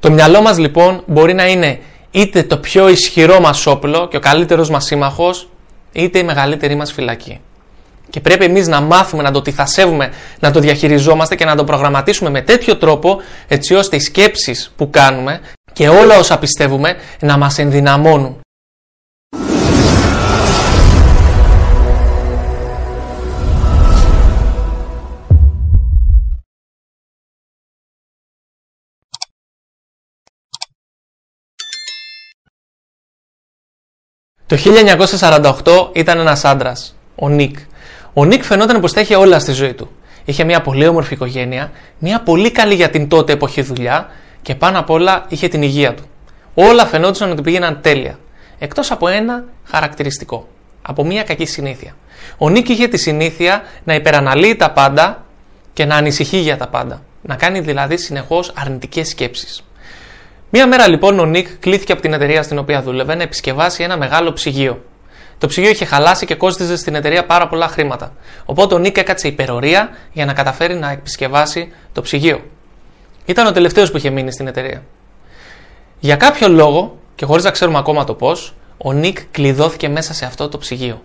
Το μυαλό μας λοιπόν μπορεί να είναι είτε το πιο ισχυρό μας όπλο και ο καλύτερος μας σύμμαχος, είτε η μεγαλύτερη μας φυλακή. Και πρέπει εμείς να μάθουμε να το τυθασεύουμε, να το διαχειριζόμαστε και να το προγραμματίσουμε με τέτοιο τρόπο έτσι ώστε οι σκέψεις που κάνουμε και όλα όσα πιστεύουμε να μας ενδυναμώνουν. Το 1948 ήταν ένας άντρας, ο Νίκ. Ο Νίκ φαινόταν πως τα είχε όλα στη ζωή του. Είχε μια πολύ όμορφη οικογένεια, μια πολύ καλή για την τότε εποχή δουλειά και πάνω απ' όλα είχε την υγεία του. Όλα φαινόντουσαν ότι πήγαιναν τέλεια. Εκτός από ένα χαρακτηριστικό. Από μια κακή συνήθεια. Ο Νίκ είχε τη συνήθεια να υπεραναλύει τα πάντα και να ανησυχεί για τα πάντα. Να κάνει δηλαδή συνεχώς αρνητικές σκέψεις. Μία μέρα λοιπόν ο Νίκ κλήθηκε από την εταιρεία στην οποία δούλευε να επισκευάσει ένα μεγάλο ψυγείο. Το ψυγείο είχε χαλάσει και κόστιζε στην εταιρεία πάρα πολλά χρήματα. Οπότε ο Νίκ έκατσε υπερορία για να καταφέρει να επισκευάσει το ψυγείο. Ήταν ο τελευταίος που είχε μείνει στην εταιρεία. Για κάποιο λόγο, και χωρίς να ξέρουμε ακόμα το πώς, ο Νίκ κλειδώθηκε μέσα σε αυτό το ψυγείο.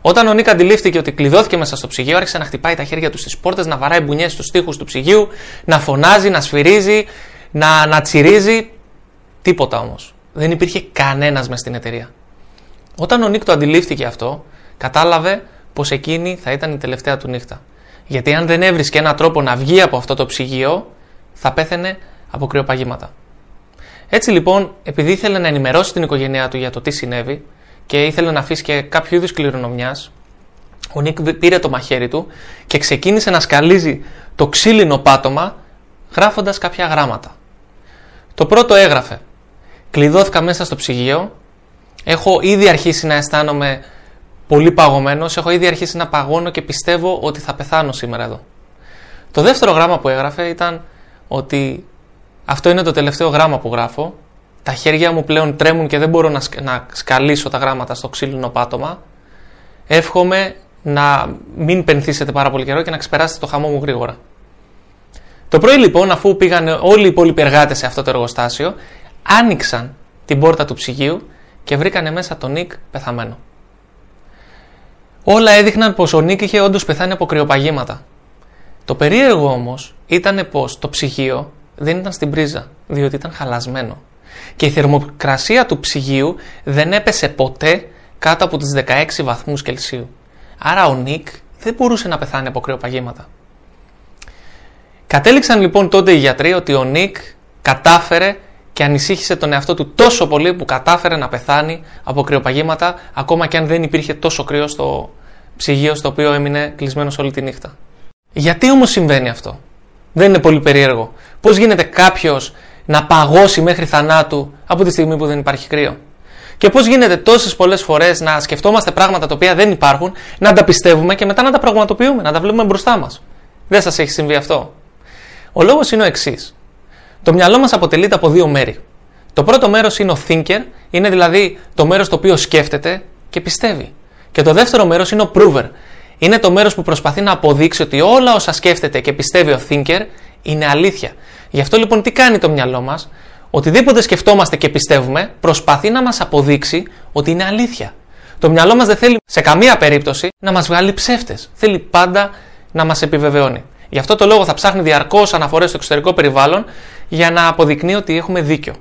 Όταν ο Νίκ αντιλήφθηκε ότι κλειδώθηκε μέσα στο ψυγείο, άρχισε να χτυπάει τα χέρια του στις πόρτες, να βαράει μπουνιές στους τοίχου του ψυγείου, να φωνάζει, να σφυρίζει, να, να τσιρίζει. Τίποτα όμως. Δεν υπήρχε κανένας μες στην εταιρεία. Όταν ο Νίκ το αντιλήφθηκε αυτό, κατάλαβε πως εκείνη θα ήταν η τελευταία του νύχτα. Γιατί αν δεν έβρισκε έναν τρόπο να βγει από αυτό το ψυγείο, θα πέθαινε από κρυοπαγήματα. Έτσι λοιπόν, επειδή ήθελε να ενημερώσει την οικογένειά του για το τι συνέβη και ήθελε να αφήσει και κάποιο είδους κληρονομιάς, ο Νίκ πήρε το μαχαίρι του και ξεκίνησε να σκαλίζει το ξύλινο πάτωμα γράφοντας κάποια γράμματα. Το πρώτο έγραφε «Κλειδώθηκα μέσα στο ψυγείο, έχω ήδη αρχίσει να αισθάνομαι πολύ παγωμένος, έχω ήδη αρχίσει να παγώνω και πιστεύω ότι θα πεθάνω σήμερα εδώ». Το δεύτερο γράμμα που έγραφε ήταν ότι αυτό είναι το τελευταίο γράμμα που γράφω. Τα χέρια μου πλέον τρέμουν και δεν μπορώ να, να σκαλίσω τα γράμματα στο ξύλινο πάτωμα. Εύχομαι να μην πενθήσετε πάρα πολύ καιρό και να ξεπεράσετε το χαμό μου γρήγορα. Το πρωί λοιπόν, αφού πήγαν όλοι οι υπόλοιποι εργάτες σε αυτό το εργοστάσιο, άνοιξαν την πόρτα του ψυγείου και βρήκανε μέσα τον Νίκ πεθαμένο. Όλα έδειχναν πως ο Νίκ είχε όντως πεθάνει από κρυοπαγήματα. Το περίεργο όμως ήταν πως το ψυγείο δεν ήταν στην πρίζα, διότι ήταν χαλασμένο. Και η θερμοκρασία του ψυγείου δεν έπεσε ποτέ κάτω από τις 16 βαθμούς Κελσίου. Άρα ο Νίκ δεν μπορούσε να πεθάνει από κρυοπαγήματα. Κατέληξαν λοιπόν τότε οι γιατροί ότι ο Νίκ κατάφερε και ανησύχησε τον εαυτό του τόσο πολύ που κατάφερε να πεθάνει από κρυοπαγήματα ακόμα και αν δεν υπήρχε τόσο κρύο στο ψυγείο στο οποίο έμεινε κλεισμένος όλη τη νύχτα. Γιατί όμως συμβαίνει αυτό; Δεν είναι πολύ περίεργο. Πώς γίνεται κάποιος να παγώσει μέχρι θανάτου από τη στιγμή που δεν υπάρχει κρύο; Και πώς γίνεται τόσες πολλές φορές να σκεφτόμαστε πράγματα τα οποία δεν υπάρχουν, να τα πιστεύουμε και μετά να τα πραγματοποιούμε, να τα βλέπουμε μπροστά μας; Δεν σας έχει συμβεί αυτό; Ο λόγος είναι ο εξής. Το μυαλό μας αποτελείται από δύο μέρη. Το πρώτο μέρος είναι ο thinker, είναι δηλαδή το μέρος το οποίο σκέφτεται και πιστεύει. Και το δεύτερο μέρος είναι ο prover, είναι το μέρος που προσπαθεί να αποδείξει ότι όλα όσα σκέφτεται και πιστεύει ο thinker είναι αλήθεια. Γι' αυτό λοιπόν τι κάνει το μυαλό μας, οτιδήποτε σκεφτόμαστε και πιστεύουμε, προσπαθεί να μας αποδείξει ότι είναι αλήθεια. Το μυαλό μας δεν θέλει σε καμία περίπτωση να μας βγάλει ψεύτες. Θέλει πάντα να μας επιβεβαιώνει. Γι' αυτό το λόγο θα ψάχνει διαρκώς αναφορές στο εξωτερικό περιβάλλον για να αποδεικνύει ότι έχουμε δίκιο.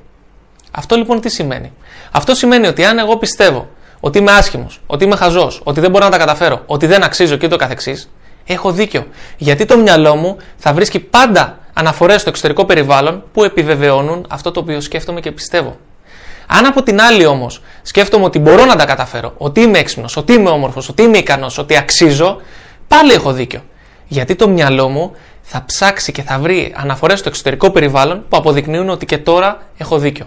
Αυτό λοιπόν τι σημαίνει; Αυτό σημαίνει ότι αν εγώ πιστεύω ότι είμαι άσχημος, ότι είμαι χαζός, ότι δεν μπορώ να τα καταφέρω, ότι δεν αξίζω και ούτω καθεξής, έχω δίκιο. Γιατί το μυαλό μου θα βρίσκει πάντα αναφορές στο εξωτερικό περιβάλλον που επιβεβαιώνουν αυτό το οποίο σκέφτομαι και πιστεύω. Αν από την άλλη όμως σκέφτομαι ότι μπορώ να τα καταφέρω, ότι είμαι έξυπνος, ότι είμαι όμορφος, ότι είμαι ικανός, ότι αξίζω, πάλι έχω δίκιο. Γιατί το μυαλό μου θα ψάξει και θα βρει αναφορές στο εξωτερικό περιβάλλον που αποδεικνύουν ότι και τώρα έχω δίκιο.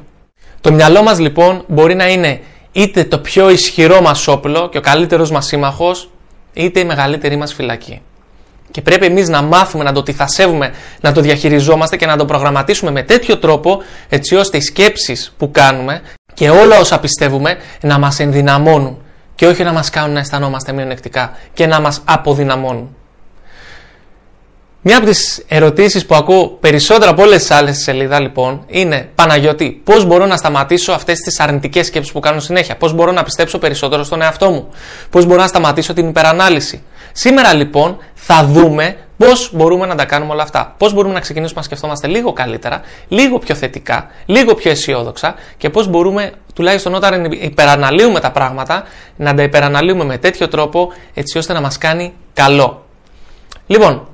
Το μυαλό μας λοιπόν μπορεί να είναι είτε το πιο ισχυρό μας όπλο και ο καλύτερος μας σύμμαχος, είτε η μεγαλύτερη μας φυλακή. Και πρέπει εμείς να μάθουμε να το τυθασεύουμε, να το διαχειριζόμαστε και να το προγραμματίσουμε με τέτοιο τρόπο έτσι ώστε οι σκέψεις που κάνουμε και όλα όσα πιστεύουμε να μας ενδυναμώνουν και όχι να μας κάνουν να αισθανόμαστε μειονεκτικά και να μας αποδυναμώνουν. Μια από τις ερωτήσεις που ακούω περισσότερο από όλες τις άλλες στη σελίδα λοιπόν είναι Παναγιώτη, πώς μπορώ να σταματήσω αυτές τις αρνητικές σκέψεις που κάνω συνέχεια, πώς μπορώ να πιστέψω περισσότερο στον εαυτό μου, πώς μπορώ να σταματήσω την υπερανάλυση; Σήμερα λοιπόν θα δούμε πώς μπορούμε να τα κάνουμε όλα αυτά. Πώς μπορούμε να ξεκινήσουμε να σκεφτόμαστε λίγο καλύτερα, λίγο πιο θετικά, λίγο πιο αισιόδοξα και πώς μπορούμε, τουλάχιστον όταν υπεραναλύουμε τα πράγματα, να τα υπεραναλύουμε με τέτοιο τρόπο έτσι ώστε να μας κάνει καλό. Λοιπόν,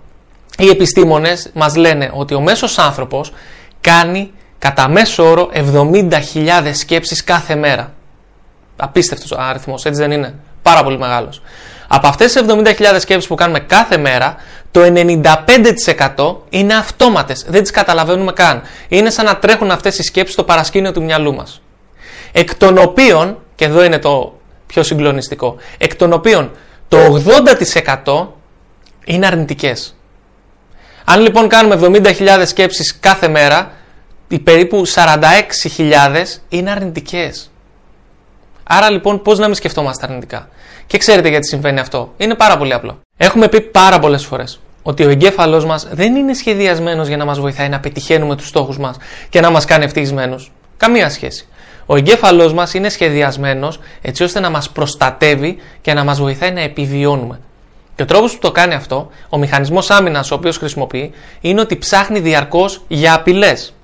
οι επιστήμονες μας λένε ότι ο μέσος άνθρωπος κάνει κατά μέσο όρο 70.000 σκέψεις κάθε μέρα. Απίστευτος αριθμός, έτσι δεν είναι; Πάρα πολύ μεγάλος. Από αυτές τις 70.000 σκέψεις που κάνουμε κάθε μέρα, το 95% είναι αυτόματες. Δεν τις καταλαβαίνουμε καν. Είναι σαν να τρέχουν αυτές οι σκέψεις στο παρασκήνιο του μυαλού μας. Εκ των οποίων, και εδώ είναι το πιο συγκλονιστικό, εκ των οποίων το 80% είναι αρνητικές. Αν λοιπόν κάνουμε 70.000 σκέψεις κάθε μέρα, οι περίπου 46.000 είναι αρνητικές. Άρα λοιπόν πώς να μην σκεφτόμαστε αρνητικά; Και ξέρετε γιατί συμβαίνει αυτό. Είναι πάρα πολύ απλό. Έχουμε πει πάρα πολλές φορές ότι ο εγκέφαλός μας δεν είναι σχεδιασμένος για να μας βοηθάει να πετυχαίνουμε τους στόχους μας και να μας κάνει ευτυχισμένους. Καμία σχέση. Ο εγκέφαλός μας είναι σχεδιασμένος έτσι ώστε να μας προστατεύει και να μας βοηθάει να επιβιώνουμε. Και ο τρόπος που το κάνει αυτό, ο μηχανισμός άμυνας ο οποίος χρησιμοποιεί, είναι ότι ψάχνει διαρκώς για απειλές.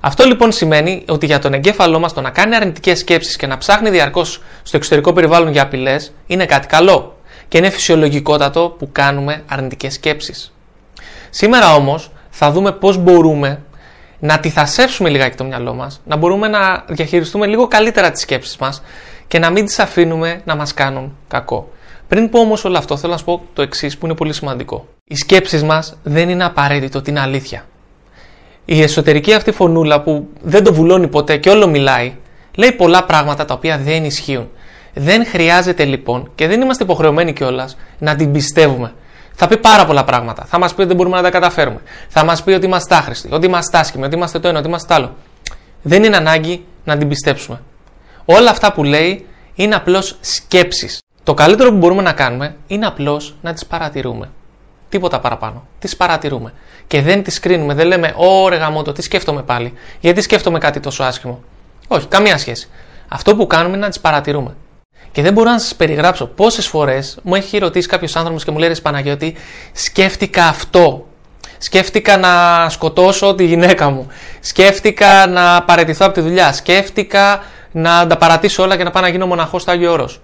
Αυτό λοιπόν σημαίνει ότι για τον εγκέφαλό μας το να κάνει αρνητικές σκέψεις και να ψάχνει διαρκώς στο εξωτερικό περιβάλλον για απειλές είναι κάτι καλό. Και είναι φυσιολογικότατο που κάνουμε αρνητικές σκέψεις. Σήμερα όμως θα δούμε πώς μπορούμε να αντιθασέψουμε λιγάκι το μυαλό μας, να μπορούμε να διαχειριστούμε λίγο καλύτερα τις σκέψεις μας και να μην τις αφήνουμε να μας κάνουν κακό. Πριν πω όμως όλο αυτό, θέλω να σου πω το εξής που είναι πολύ σημαντικό. Οι σκέψεις μας δεν είναι απαραίτητο ότι είναι αλήθεια. Η εσωτερική αυτή φωνούλα που δεν το βουλώνει ποτέ και όλο μιλάει, λέει πολλά πράγματα τα οποία δεν ισχύουν. Δεν χρειάζεται λοιπόν και δεν είμαστε υποχρεωμένοι κιόλας να την πιστεύουμε. Θα πει πάρα πολλά πράγματα. Θα μας πει ότι δεν μπορούμε να τα καταφέρουμε. Θα μας πει ότι είμαστε άχρηστοι, ότι είμαστε άσχημοι, ότι είμαστε το ένα, ότι είμαστε το άλλο. Δεν είναι ανάγκη να την πιστέψουμε. Όλα αυτά που λέει είναι απλώς σκέψεις. Το καλύτερο που μπορούμε να κάνουμε είναι απλώς να τις παρατηρούμε. Τίποτα παραπάνω. Τις παρατηρούμε. Και δεν τις κρίνουμε. Δεν λέμε, Ωρε γαμότο, τι σκέφτομαι πάλι. Γιατί σκέφτομαι κάτι τόσο άσχημο. Όχι, καμία σχέση. Αυτό που κάνουμε είναι να τις παρατηρούμε. Και δεν μπορώ να σας περιγράψω πόσες φορές μου έχει ρωτήσει κάποιος άνθρωπος και μου λέει: Παναγιώτη, σκέφτηκα αυτό. Σκέφτηκα να σκοτώσω τη γυναίκα μου. Σκέφτηκα να παραιτηθώ από τη δουλειά. Σκέφτηκα να τα παρατήσω όλα και να πάω να γίνω μοναχός στο Άγιο Όρος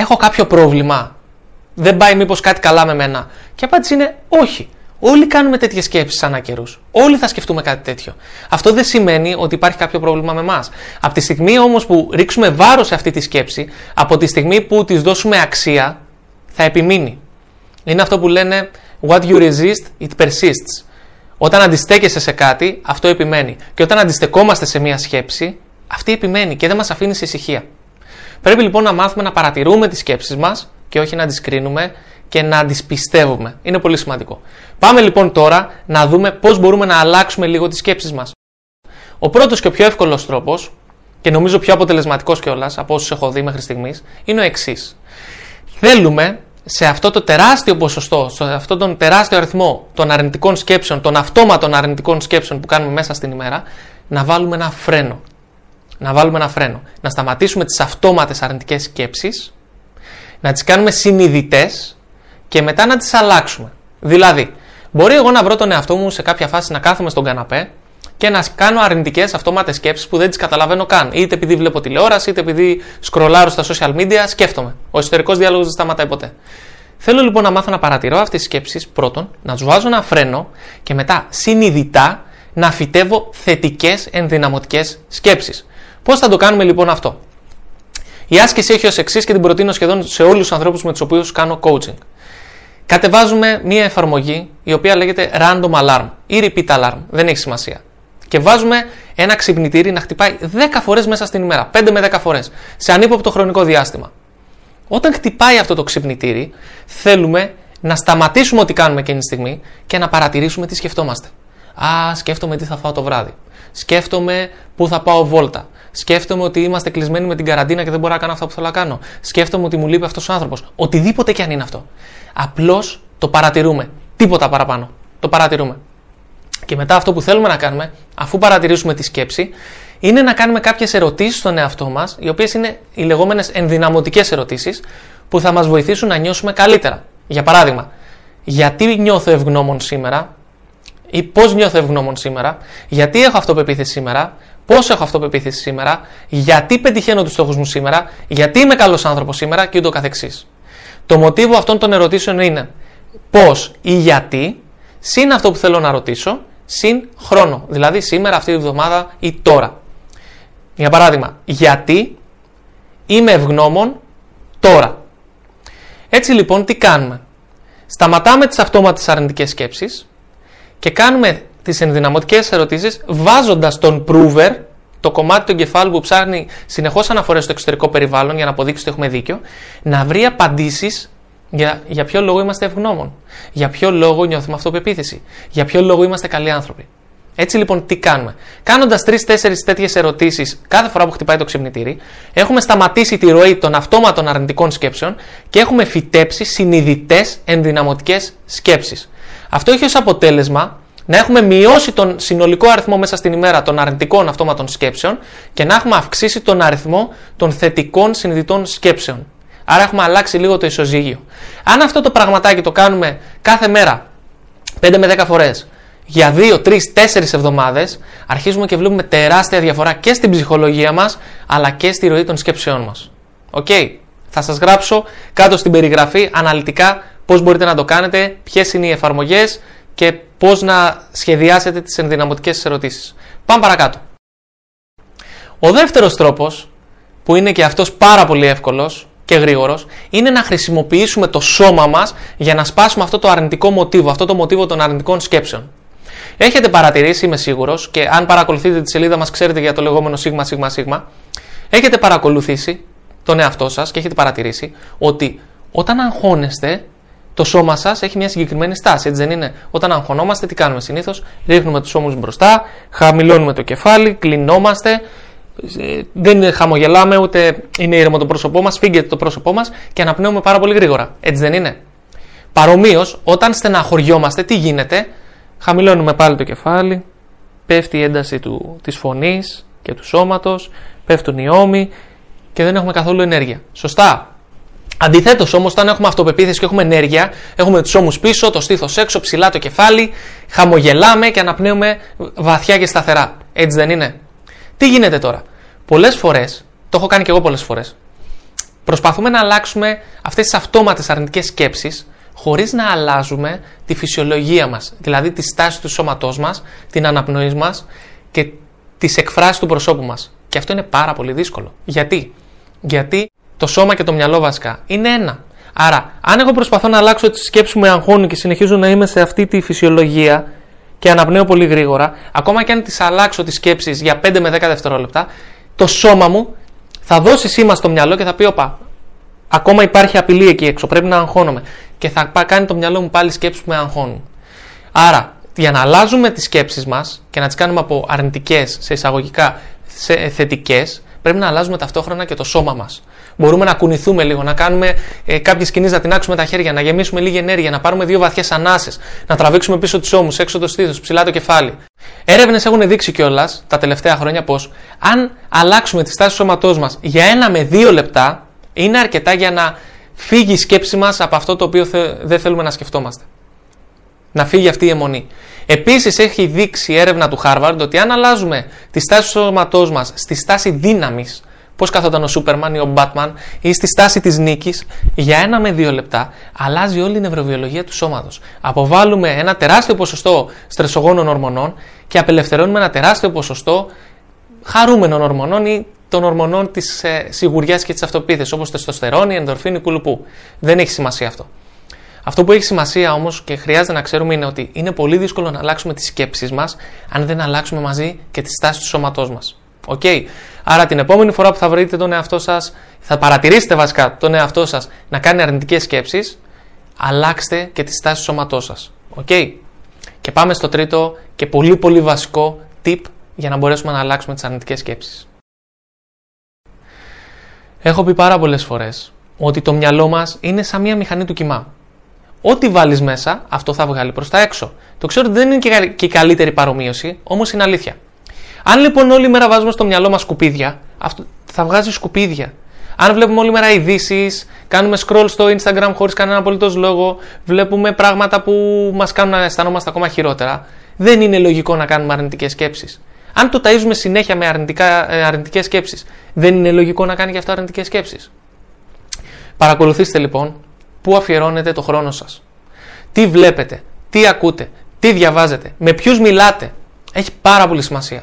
έχω κάποιο πρόβλημα. Δεν πάει μήπως κάτι καλά με μένα. Και η απάντηση είναι όχι. Όλοι κάνουμε τέτοιες σκέψεις ανά καιρού. Όλοι θα σκεφτούμε κάτι τέτοιο. Αυτό δεν σημαίνει ότι υπάρχει κάποιο πρόβλημα με εμάς. Από τη στιγμή όμως που ρίξουμε βάρος σε αυτή τη σκέψη, από τη στιγμή που της δώσουμε αξία, θα επιμείνει. Είναι αυτό που λένε What you resist, it persists. Όταν αντιστέκεσαι σε κάτι, αυτό επιμένει. Και όταν αντιστεκόμαστε σε μία σκέψη, αυτή επιμένει και δεν μας αφήνει σε ησυχία. Πρέπει λοιπόν να μάθουμε να παρατηρούμε τις σκέψεις μας και όχι να τις κρίνουμε και να τις πιστεύουμε. Είναι πολύ σημαντικό. Πάμε λοιπόν τώρα να δούμε πώς μπορούμε να αλλάξουμε λίγο τις σκέψεις μας. Ο πρώτος και ο πιο εύκολος τρόπος και νομίζω πιο αποτελεσματικός κιόλας από όσους έχω δει μέχρι στιγμής είναι ο εξής. Θέλουμε σε αυτό το τεράστιο ποσοστό, σε αυτόν τον τεράστιο αριθμό των αρνητικών σκέψεων, των αυτόματων αρνητικών σκέψεων που κάνουμε μέσα στην ημέρα, να βάλουμε ένα φρένο να βάλουμε ένα φρένο. Να σταματήσουμε τις αυτόματες αρνητικές σκέψεις, να τις κάνουμε συνειδητές και μετά να τις αλλάξουμε. Δηλαδή, μπορεί εγώ να βρω τον εαυτό μου σε κάποια φάση να κάθομαι στον καναπέ και να κάνω αρνητικές αυτόματες σκέψεις που δεν τις καταλαβαίνω καν. Είτε επειδή βλέπω τηλεόραση, είτε επειδή σκρολάρω στα social media, σκέφτομαι. Ο εσωτερικός διάλογος δεν σταματάει ποτέ. Θέλω λοιπόν να μάθω να παρατηρώ αυτές τις σκέψεις πρώτον, να τους βάζω ένα φρένο και μετά συνειδητά να φυτεύω θετικές ενδυναμωτικές σκέψεις. Πώς θα το κάνουμε λοιπόν αυτό; Η άσκηση έχει ως εξής και την προτείνω σχεδόν σε όλους τους ανθρώπους με τους οποίους κάνω coaching. Κατεβάζουμε μία εφαρμογή η οποία λέγεται random alarm ή repeat alarm, δεν έχει σημασία. Και βάζουμε ένα ξυπνητήρι να χτυπάει 10 φορές μέσα στην ημέρα, 5 με 10 φορές, σε ανύποπτο χρονικό διάστημα. Όταν χτυπάει αυτό το ξυπνητήρι, θέλουμε να σταματήσουμε ό,τι κάνουμε εκείνη τη στιγμή και να παρατηρήσουμε τι σκεφτόμαστε. Α, σκέφτομαι τι θα φάω το βράδυ. Σκέφτομαι πού θα πάω βόλτα. Σκέφτομαι ότι είμαστε κλεισμένοι με την καραντίνα και δεν μπορώ να κάνω αυτό που θέλω να κάνω. Σκέφτομαι ότι μου λείπει αυτός ο άνθρωπος. Οτιδήποτε και αν είναι αυτό. Απλώς το παρατηρούμε. Τίποτα παραπάνω. Το παρατηρούμε. Και μετά αυτό που θέλουμε να κάνουμε, αφού παρατηρήσουμε τη σκέψη, είναι να κάνουμε κάποιες ερωτήσεις στον εαυτό μας, οι οποίες είναι οι λεγόμενες ενδυναμωτικές ερωτήσεις, που θα μας βοηθήσουν να νιώσουμε καλύτερα. Για παράδειγμα, γιατί νιώθω ευγνώμων σήμερα, ή πώς νιώθω ευγνώμων σήμερα, γιατί έχω αυτοπεποίθηση σήμερα, πώς έχω αυτοπεποίθηση σήμερα, γιατί πετυχαίνω τους στόχους μου σήμερα, γιατί είμαι καλός άνθρωπος σήμερα και ούτω καθεξής. Το μοτίβο αυτών των ερωτήσεων είναι πώς ή γιατί, συν αυτό που θέλω να ρωτήσω, συν χρόνο. Δηλαδή σήμερα, αυτή τη βδομάδα ή τώρα. Για παράδειγμα, γιατί είμαι ευγνώμων τώρα. Έτσι λοιπόν τι κάνουμε; Σταματάμε τις αυτόματες αρνητικές σκέψεις και κάνουμε τις ενδυναμωτικές ερωτήσεις βάζοντας τον prover, το κομμάτι του εγκεφάλου που ψάχνει συνεχώς αναφορές στο εξωτερικό περιβάλλον για να αποδείξει ότι έχουμε δίκιο, να βρει απαντήσεις για, για ποιο λόγο είμαστε ευγνώμων, για ποιο λόγο νιώθουμε αυτοπεποίθηση, για ποιο λόγο είμαστε καλοί άνθρωποι. Έτσι λοιπόν, τι κάνουμε. Κάνοντας τρει-τέσσερι τέτοιες ερωτήσεις κάθε φορά που χτυπάει το ξυπνητήρι, έχουμε σταματήσει τη ροή των αυτόματων αρνητικών σκέψεων και έχουμε φυτέψει συνειδητές ενδυναμωτικές σκέψεις. Αυτό έχει ως αποτέλεσμα να έχουμε μειώσει τον συνολικό αριθμό μέσα στην ημέρα των αρνητικών αυτόματων σκέψεων και να έχουμε αυξήσει τον αριθμό των θετικών συνειδητών σκέψεων. Άρα έχουμε αλλάξει λίγο το ισοζύγιο. Αν αυτό το πραγματάκι το κάνουμε κάθε μέρα 5 με 10 φορές για 2, 3, 4 εβδομάδες αρχίζουμε και βλέπουμε τεράστια διαφορά και στην ψυχολογία μας αλλά και στη ροή των σκέψεών μας. Οκ. Θα σας γράψω κάτω στην περιγραφή αναλυτικά πώς μπορείτε να το κάνετε, ποιες είναι οι εφαρμογές και πώς να σχεδιάσετε τις ενδυναμωτικές ερωτήσεις. Πάμε παρακάτω. Ο δεύτερος τρόπος, που είναι και αυτός πάρα πολύ εύκολος και γρήγορος, είναι να χρησιμοποιήσουμε το σώμα μας για να σπάσουμε αυτό το αρνητικό μοτίβο, αυτό το μοτίβο των αρνητικών σκέψεων. Έχετε παρατηρήσει, είμαι σίγουρος, και αν παρακολουθείτε τη σελίδα μας, ξέρετε για το λεγόμενο σίγμα, σίγμα, σίγμα. Έχετε παρακολουθήσει τον εαυτό σας και έχετε παρατηρήσει ότι όταν αγχώνεστε, το σώμα σας έχει μια συγκεκριμένη στάση, έτσι δεν είναι; Όταν αγχωνόμαστε, τι κάνουμε συνήθως, ρίχνουμε τους ώμους μπροστά, χαμηλώνουμε το κεφάλι, κλεινόμαστε, ε, δεν χαμογελάμε, ούτε είναι ήρεμο το πρόσωπό μας, φύγεται το πρόσωπό μας και αναπνέουμε πάρα πολύ γρήγορα. Έτσι δεν είναι; Παρομοίως, όταν στεναχωριόμαστε, τι γίνεται, Χαμηλώνουμε πάλι το κεφάλι, πέφτει η ένταση του, της φωνής και του σώματος, πέφτουν οι ώμοι και δεν έχουμε καθόλου ενέργεια. Σωστά; Αντιθέτως όμως, όταν έχουμε αυτοπεποίθηση και έχουμε ενέργεια, έχουμε τους ώμους πίσω, το στήθος έξω, ψηλά το κεφάλι, χαμογελάμε και αναπνέουμε βαθιά και σταθερά. Έτσι δεν είναι; Τι γίνεται τώρα; Πολλές φορές, το έχω κάνει και εγώ πολλές φορές, προσπαθούμε να αλλάξουμε αυτές τις αυτόματες αρνητικές σκέψεις χωρίς να αλλάζουμε τη φυσιολογία μας, δηλαδή τη στάση του σώματός μας, την αναπνοή μας και τις εκφράσεις του προσώπου μας. Και αυτό είναι πάρα πολύ δύσκολο. Γιατί; Γιατί το σώμα και το μυαλό βασικά είναι ένα. Άρα, αν εγώ προσπαθώ να αλλάξω τις σκέψεις μου με αγχώνουν και συνεχίζω να είμαι σε αυτή τη φυσιολογία και αναπνέω πολύ γρήγορα, ακόμα και αν τις αλλάξω τις σκέψεις για 5 με 10 δευτερόλεπτα, το σώμα μου θα δώσει σήμα στο μυαλό και θα πει: Όπα, ακόμα υπάρχει απειλή εκεί έξω, πρέπει να αγχώνομαι και θα κάνει το μυαλό μου πάλι σκέψεις που με αγχώνουν. Άρα, για να αλλάζουμε τις σκέψεις μας και να τις κάνουμε από αρνητικές σε εισαγωγικά σε θετικές, πρέπει να αλλάζουμε ταυτόχρονα και το σώμα μας. Μπορούμε να κουνηθούμε λίγο, να κάνουμε ε, κάποιες κινήσει, να τεινάξουμε τα χέρια, να γεμίσουμε λίγη ενέργεια, να πάρουμε δύο βαθιές ανάσες, να τραβήξουμε πίσω τους ώμους, έξω το στήθος, ψηλά το κεφάλι. Έρευνες έχουν δείξει κιόλας τα τελευταία χρόνια πως αν αλλάξουμε τη στάση του σώματός μας για ένα με δύο λεπτά, είναι αρκετά για να φύγει η σκέψη μας από αυτό το οποίο δεν θέλουμε να σκεφτόμαστε. Να φύγει αυτή η αιμονή. Επίσης έχει δείξει η έρευνα του Harvard ότι αν αλλάζουμε τη στάση του σώματός μας στη στάση δύναμης, πώς καθόταν ο Σούπερμαν ή ο Μπάτμαν ή στη στάση της νίκης, για ένα με δύο λεπτά αλλάζει όλη η νευροβιολογία του σώματος. Αποβάλλουμε ένα τεράστιο ποσοστό στρεσογόνων ορμονών και απελευθερώνουμε ένα τεράστιο ποσοστό χαρούμενων ορμονών ή των ορμονών της ε, σιγουριάς και της αυτοπεποίθησης, όπως τεστοστερόνη, ενδορφίνη, κουλουπού. Δεν έχει σημασία αυτό. Αυτό που έχει σημασία όμως και χρειάζεται να ξέρουμε είναι ότι είναι πολύ δύσκολο να αλλάξουμε τις σκέψεις μας αν δεν αλλάξουμε μαζί και τη στάση του σώματός μας. Οκ. Άρα την επόμενη φορά που θα βρείτε τον εαυτό σας, θα παρατηρήσετε βασικά τον εαυτό σας να κάνει αρνητικές σκέψεις, αλλάξτε και τη στάση του σώματός σας. Οκ. Και πάμε στο τρίτο και πολύ πολύ βασικό tip για να μπορέσουμε να αλλάξουμε τις αρνητικές σκέψεις. Έχω πει πάρα πολλές φορές ότι το μυαλό μας είναι σαν μια μηχανή του κοιμά. Ό,τι βάλεις μέσα, αυτό θα βγάλει προς τα έξω. Το ξέρω ότι δεν είναι και η καλύτερη παρομοίωση, όμως είναι αλήθεια. Αν λοιπόν όλη μέρα βάζουμε στο μυαλό μας σκουπίδια, αυτό θα βγάζει σκουπίδια. Αν βλέπουμε όλη μέρα ειδήσεις, κάνουμε scroll στο Instagram χωρίς κανένα απολύτως λόγο, βλέπουμε πράγματα που μας κάνουν να αισθανόμαστε ακόμα χειρότερα, δεν είναι λογικό να κάνουμε αρνητικές σκέψεις. Αν το ταΐζουμε συνέχεια με αρνητικά, ε, αρνητικές σκέψεις, δεν είναι λογικό να κάνει γι' αυτό αρνητικές σκέψεις. Παρακολουθήστε λοιπόν πού αφιερώνετε το χρόνο σας; Τι βλέπετε, τι ακούτε, τι διαβάζετε, με ποιους μιλάτε; Έχει πάρα πολύ σημασία.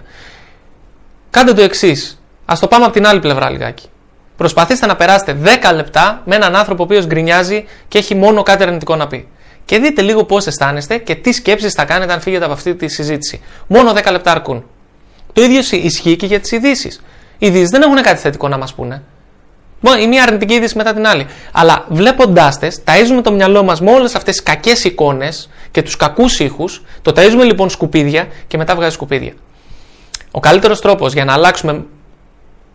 Κάντε το εξής. Α το πάμε από την άλλη πλευρά λιγάκι. Προσπαθήστε να περάσετε 10 λεπτά με έναν άνθρωπο ο οποίος γκρινιάζει και έχει μόνο κάτι αρνητικό να πει. Και δείτε λίγο πώς αισθάνεστε και τι σκέψεις θα κάνετε αν φύγετε από αυτή τη συζήτηση. Μόνο 10 λεπτά αρκούν. Το ίδιο ισχύει και για τις ειδήσεις. Οι ειδήσεις δεν έχουν κάτι θετικό να μας πούνε. Η μία αρνητική είδηση μετά την άλλη. Αλλά βλέποντάς τες, ταΐζουμε το μυαλό μας με όλες αυτές τις κακές εικόνες και τους κακούς ήχους. Το ταΐζουμε λοιπόν σκουπίδια και μετά βγάζει σκουπίδια. Ο καλύτερος τρόπος για να αλλάξουμε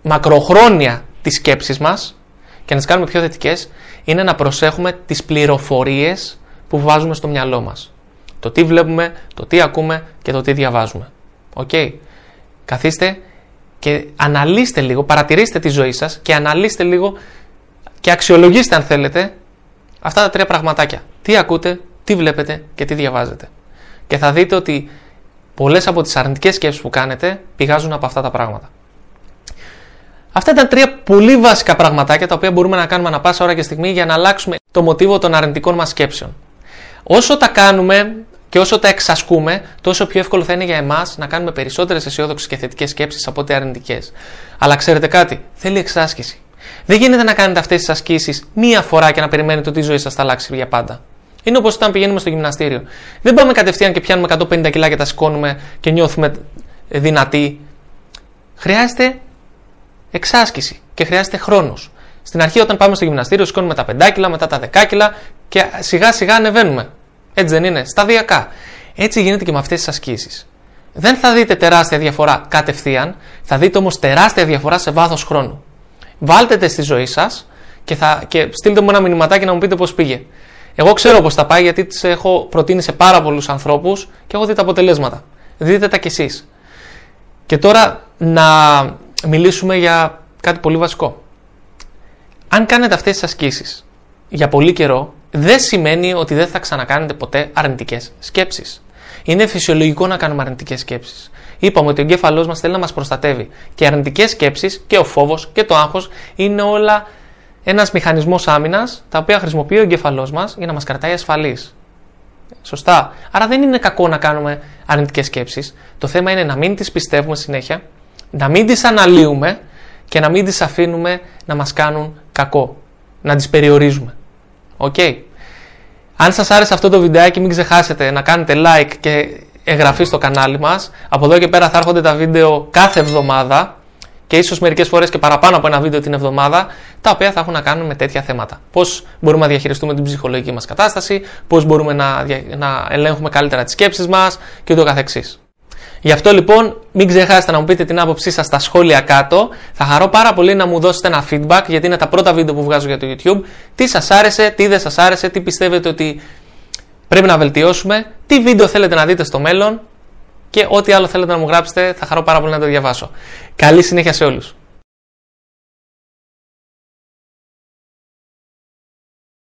μακροχρόνια τις σκέψεις μας και να τις κάνουμε πιο θετικές είναι να προσέχουμε τις πληροφορίες που βάζουμε στο μυαλό μας. Το τι βλέπουμε, το τι ακούμε και το τι διαβάζουμε. Οκ. Καθίστε και αναλύστε λίγο, παρατηρήστε τη ζωή σας και αναλύστε λίγο και αξιολογήστε αν θέλετε αυτά τα τρία πραγματάκια. Τι ακούτε, τι βλέπετε και τι διαβάζετε. Και θα δείτε ότι πολλές από τις αρνητικές σκέψεις που κάνετε πηγάζουν από αυτά τα πράγματα. Αυτά ήταν τρία πολύ βασικά πραγματάκια τα οποία μπορούμε να κάνουμε ανα πάσα ώρα και στιγμή για να αλλάξουμε το μοτίβο των αρνητικών μας σκέψεων. Όσο τα κάνουμε, και όσο τα εξασκούμε, τόσο πιο εύκολο θα είναι για εμάς να κάνουμε περισσότερες αισιόδοξες και θετικές σκέψεις από ότι αρνητικές. Αλλά ξέρετε κάτι, θέλει εξάσκηση. Δεν γίνεται να κάνετε αυτές τις ασκήσεις μία φορά και να περιμένετε ότι η ζωή σας θα αλλάξει για πάντα. Είναι όπως όταν πηγαίνουμε στο γυμναστήριο. Δεν πάμε κατευθείαν και πιάνουμε 150 κιλά και τα σηκώνουμε και νιώθουμε δυνατοί. Χρειάζεται εξάσκηση και χρειάζεται χρόνος. Στην αρχή, όταν πάμε στο γυμναστήριο, σηκώνουμε τα 5 κιλά, μετά τα 10 κιλά και σιγά σιγά ανεβαίνουμε. Έτσι δεν είναι. Σταδιακά. Έτσι γίνεται και με αυτές τις ασκήσεις. Δεν θα δείτε τεράστια διαφορά κατευθείαν, θα δείτε όμως τεράστια διαφορά σε βάθος χρόνου. Βάλτε τε στη ζωή σας και, θα, και στείλτε μου ένα μηνυματάκι να μου πείτε πώς πήγε. Εγώ ξέρω πώς θα πάει γιατί τις έχω προτείνει σε πάρα πολλούς ανθρώπους και έχω δει τα αποτελέσματα. Δείτε τα κι εσείς. Και τώρα να μιλήσουμε για κάτι πολύ βασικό. Αν κάνετε αυτές τις ασκήσεις για πολύ καιρό, δεν σημαίνει ότι δεν θα ξανακάνετε ποτέ αρνητικές σκέψεις. Είναι φυσιολογικό να κάνουμε αρνητικές σκέψεις. Είπαμε ότι ο εγκέφαλός μας θέλει να μας προστατεύει. Και οι αρνητικές σκέψεις και ο φόβος και το άγχος είναι όλα ένας μηχανισμός άμυνας τα οποία χρησιμοποιεί ο εγκέφαλός μας για να μας κρατάει ασφαλείς. Σωστά. Άρα δεν είναι κακό να κάνουμε αρνητικές σκέψεις. Το θέμα είναι να μην τις πιστεύουμε συνέχεια, να μην τις αναλύουμε και να μην τις αφήνουμε να μας κάνουν κακό. Να τις περιορίζουμε. Οκ. Αν σας άρεσε αυτό το βιντεάκι μην ξεχάσετε να κάνετε like και εγγραφή στο κανάλι μας. Από εδώ και πέρα θα έρχονται τα βίντεο κάθε εβδομάδα και ίσως μερικές φορές και παραπάνω από ένα βίντεο την εβδομάδα τα οποία θα έχουν να κάνουν με τέτοια θέματα. Πώς μπορούμε να διαχειριστούμε την ψυχολογική μας κατάσταση, πώς μπορούμε να, να ελέγχουμε καλύτερα τις σκέψεις μας και ούτω καθεξής. Γι' αυτό λοιπόν μην ξεχάσετε να μου πείτε την άποψή σας στα σχόλια κάτω. Θα χαρώ πάρα πολύ να μου δώσετε ένα feedback γιατί είναι τα πρώτα βίντεο που βγάζω για το YouTube. Τι σας άρεσε, τι δεν σας άρεσε, τι πιστεύετε ότι πρέπει να βελτιώσουμε, τι βίντεο θέλετε να δείτε στο μέλλον και ό,τι άλλο θέλετε να μου γράψετε θα χαρώ πάρα πολύ να το διαβάσω. Καλή συνέχεια σε όλους.